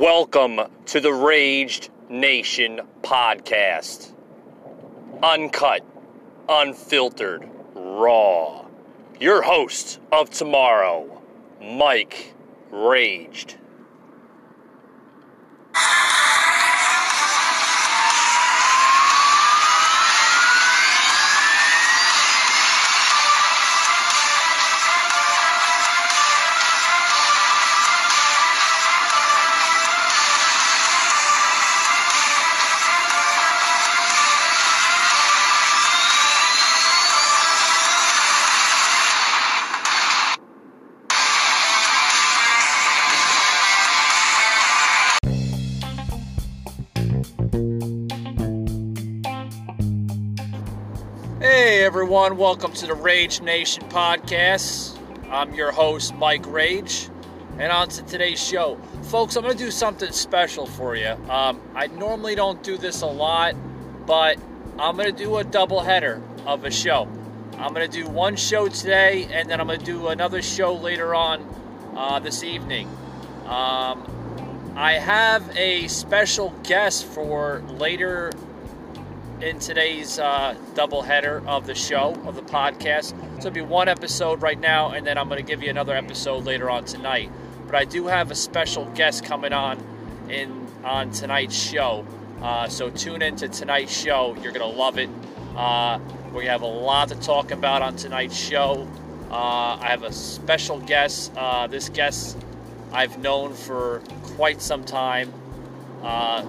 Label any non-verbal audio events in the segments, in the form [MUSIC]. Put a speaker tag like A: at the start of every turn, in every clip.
A: Welcome to the Rage Nation podcast. Uncut, unfiltered, raw. Your host of tomorrow, Mike Rage. Hey everyone, welcome to the Rage Nation podcast. I'm your host, Mike Rage, and on to today's show. Folks, I'm going to do something special for you. Um, I normally don't do this a lot, but I'm going to do a double header of a show. I'm going to do one show today, and then I'm going to do another show later on uh, this evening. Um, I have a special guest for later in today's uh, double header of the show, of the podcast. So it'll be one episode right now, and then I'm going to give you another episode later on tonight. But I do have a special guest coming on in on tonight's show. Uh, so tune in to tonight's show. You're going to love it. Uh, we have a lot to talk about on tonight's show. Uh, I have a special guest. Uh, this guest I've known for quite some time. Uh,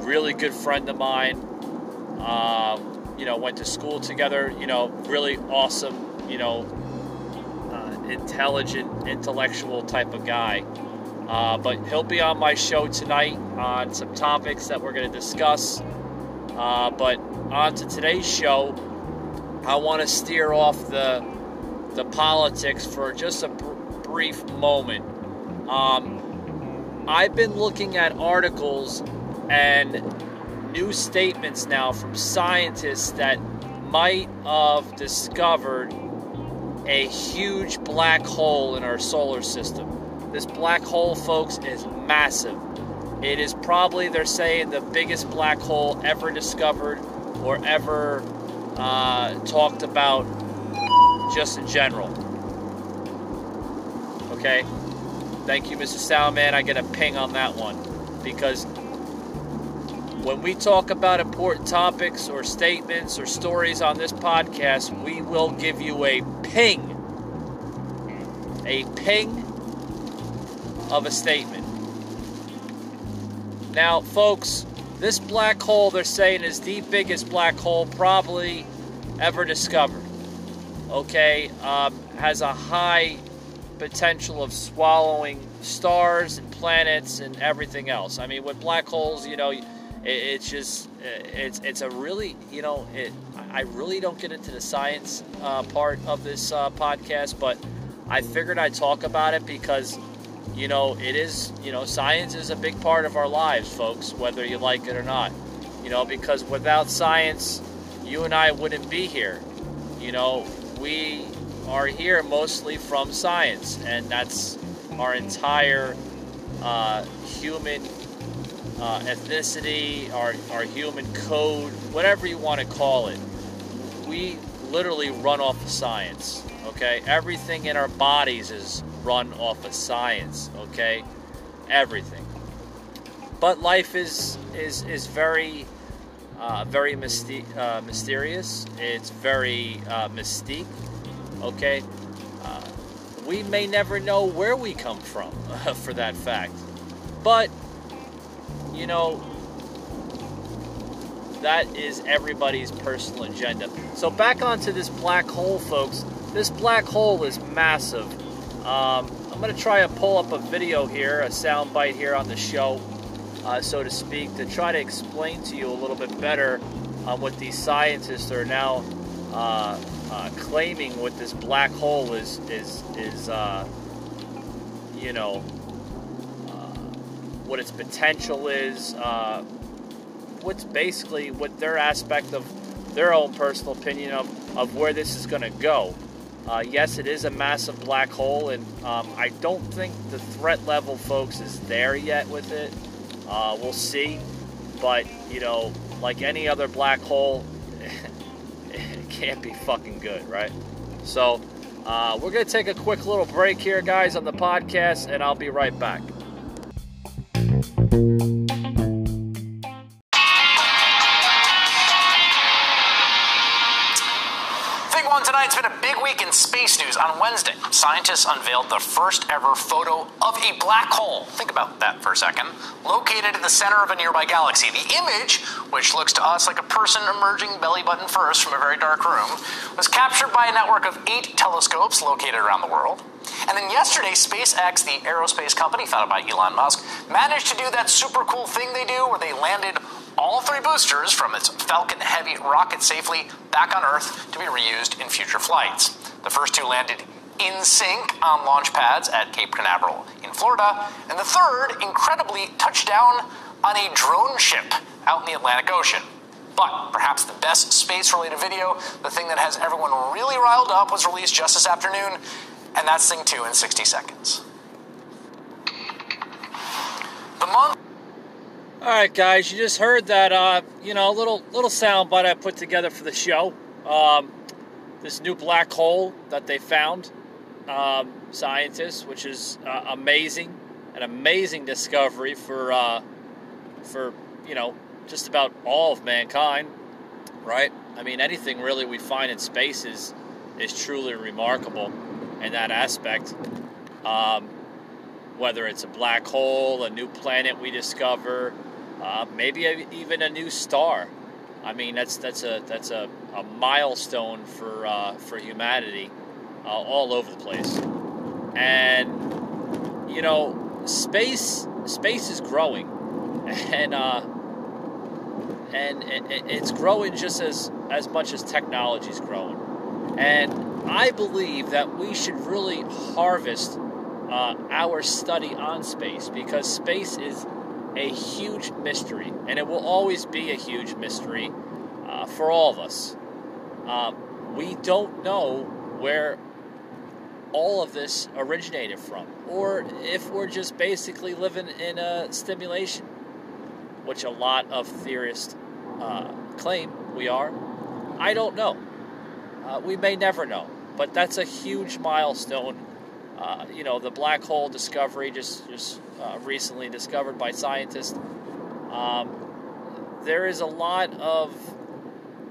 A: really good friend of mine. Um, you know, went to school together. You know, really awesome. You know, uh, intelligent, intellectual type of guy. Uh, but he'll be on my show tonight on some topics that we're going to discuss. Uh, but on to today's show, I want to steer off the the politics for just a br- brief moment. Um, I've been looking at articles and new statements now from scientists that might have discovered a huge black hole in our solar system. This black hole, folks, is massive. It is probably, they're saying, the biggest black hole ever discovered or ever uh, talked about just in general. Okay? Thank you, Mr. Soundman. I get a ping on that one because when we talk about important topics or statements or stories on this podcast, we will give you a ping. A ping of a statement. Now, folks, this black hole they're saying is the biggest black hole probably ever discovered. Okay, um, has a high potential of swallowing stars and planets and everything else. I mean, with black holes, you know it's just it's it's a really you know it I really don't get into the science uh, part of this uh, podcast, but I figured I'd talk about it because you know it is you know science is a big part of our lives, folks, whether you like it or not. You know because without science, you and I wouldn't be here. You know we are here mostly from science, and that's our entire uh, human uh, ethnicity, our, our human code, whatever you want to call it. We literally run off of science, okay? Everything in our bodies is run off of science, okay? Everything. But life is is is very uh, very mysti- uh, mysterious. It's very uh, mystique, okay? Uh, we may never know where we come from, [LAUGHS] for that fact. But you know, that is everybody's personal agenda. So back onto this black hole, folks. This black hole is massive. Um, I'm going to try to pull up a video here, a sound bite here on the show, uh, so to speak, to try to explain to you a little bit better on what these scientists are now uh, uh, claiming what this black hole is is is uh, you know what its potential is, uh, what's basically what their aspect of their own personal opinion of, of where this is going to go. Uh, yes, it is a massive black hole, and um, I don't think the threat level, folks, is there yet with it. Uh, we'll see. But, you know, like any other black hole, [LAUGHS] it can't be fucking good, right? So, uh, we're going to take a quick little break here, guys, on the podcast, and I'll be right back.
B: It's been a big week in space news. On Wednesday, scientists unveiled the first ever photo of a black hole. Think about that for a second. Located in the center of a nearby galaxy. The image, which looks to us like a person emerging belly button first from a very dark room, was captured by a network of eight telescopes located around the world. And then yesterday, SpaceX, the aerospace company founded by Elon Musk, managed to do that super cool thing they do where they landed all three boosters from its Falcon Heavy rocket safely back on Earth to be reused in future flights. The first two landed in sync on launch pads at Cape Canaveral in Florida, and the third, incredibly, touched down on a drone ship out in the Atlantic Ocean. But perhaps the best space related video, the thing that has everyone really riled up, was released just this afternoon, and that's Thing 2 in 60 seconds. The month
A: all right, guys, you just heard that, uh, you know, little little sound bite I put together for the show. Um, this new black hole that they found, um, scientists, which is uh, amazing, an amazing discovery for uh, for you know just about all of mankind, right? I mean, anything really we find in space is is truly remarkable in that aspect. Um, whether it's a black hole, a new planet we discover, uh, maybe a, even a new star. I mean, that's that's a that's a, a milestone for uh, for humanity uh, all over the place. And you know, space space is growing, [LAUGHS] and uh, and it, it's growing just as as much as technology is growing. And I believe that we should really harvest uh, our study on space because space is a huge mystery, and it will always be a huge mystery uh, for all of us. Uh, we don't know where all of this originated from, or if we're just basically living in a stimulation, which a lot of theorists uh, claim we are. I don't know. Uh, we may never know, but that's a huge milestone uh, you know, the black hole discovery just just uh, recently discovered by scientists. Um, there is a lot of,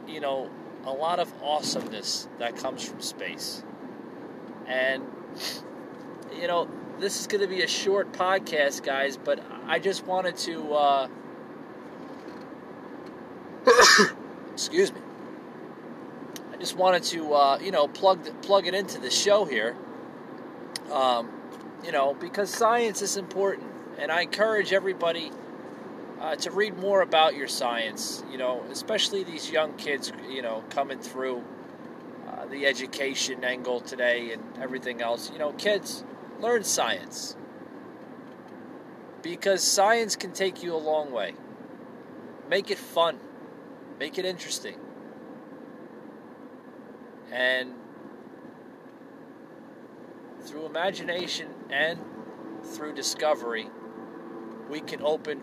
A: you know, a lot of awesomeness that comes from space, and you know, this is going to be a short podcast, guys, but I just wanted to. Uh, [COUGHS] excuse me. I just wanted to, uh, you know, plug plug it into the show here um, you know, because science is important, and I encourage everybody uh, to read more about your science. You know, especially these young kids. You know, coming through uh, the education angle today and everything else. You know, kids learn science because science can take you a long way. Make it fun, make it interesting, and through imagination and through discovery, we can open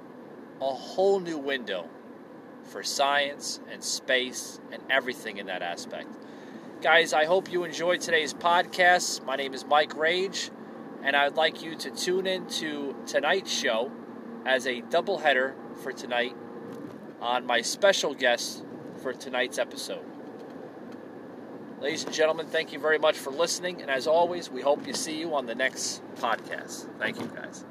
A: a whole new window for science and space and everything in that aspect. Guys, I hope you enjoyed today's podcast. My name is Mike Rage, and I'd like you to tune in to tonight's show as a doubleheader for tonight on my special guest for tonight's episode. Ladies and gentlemen, thank you very much for listening. And as always, we hope to see you on the next podcast. Thank you, guys.